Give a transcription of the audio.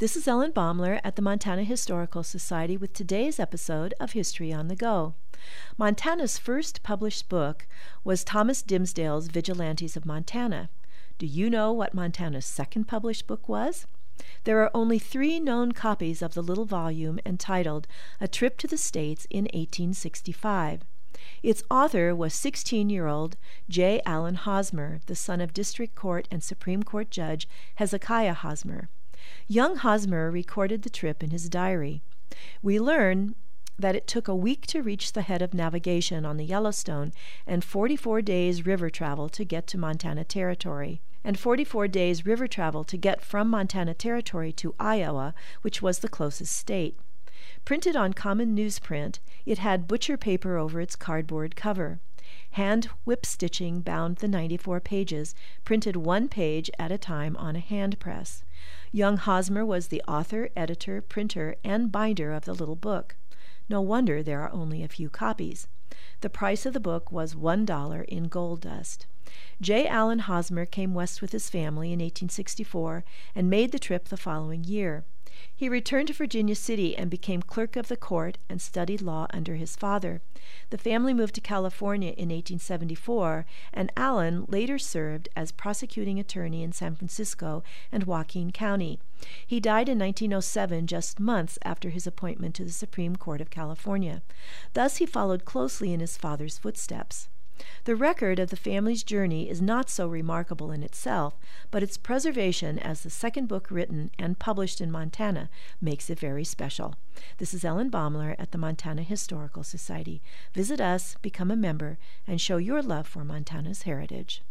This is Ellen Baumler at the Montana Historical Society with today's episode of History on the Go. Montana's first published book was Thomas Dimsdale's Vigilantes of Montana. Do you know what Montana's second published book was? There are only three known copies of the little volume entitled A Trip to the States in 1865. Its author was 16 year old J. Allen Hosmer, the son of District Court and Supreme Court Judge Hezekiah Hosmer. Young Hosmer recorded the trip in his diary. We learn that it took a week to reach the head of navigation on the Yellowstone and 44 days river travel to get to Montana Territory, and 44 days river travel to get from Montana Territory to Iowa, which was the closest state. Printed on common newsprint, it had butcher paper over its cardboard cover. Hand whip stitching bound the 94 pages, printed one page at a time on a hand press. Young Hosmer was the author, editor, printer, and binder of the little book. No wonder there are only a few copies. The price of the book was one dollar in gold dust. J. Allen Hosmer came west with his family in 1864 and made the trip the following year. He returned to Virginia City and became clerk of the court and studied law under his father. The family moved to California in 1874, and Allen later served as prosecuting attorney in San Francisco and Joaquin County. He died in 1907, just months after his appointment to the Supreme Court of California. Thus, he followed closely in his father's footsteps. The record of the family's journey is not so remarkable in itself, but its preservation as the second book written and published in Montana makes it very special. This is Ellen Baumler at the Montana Historical Society. Visit us, become a member, and show your love for Montana's heritage.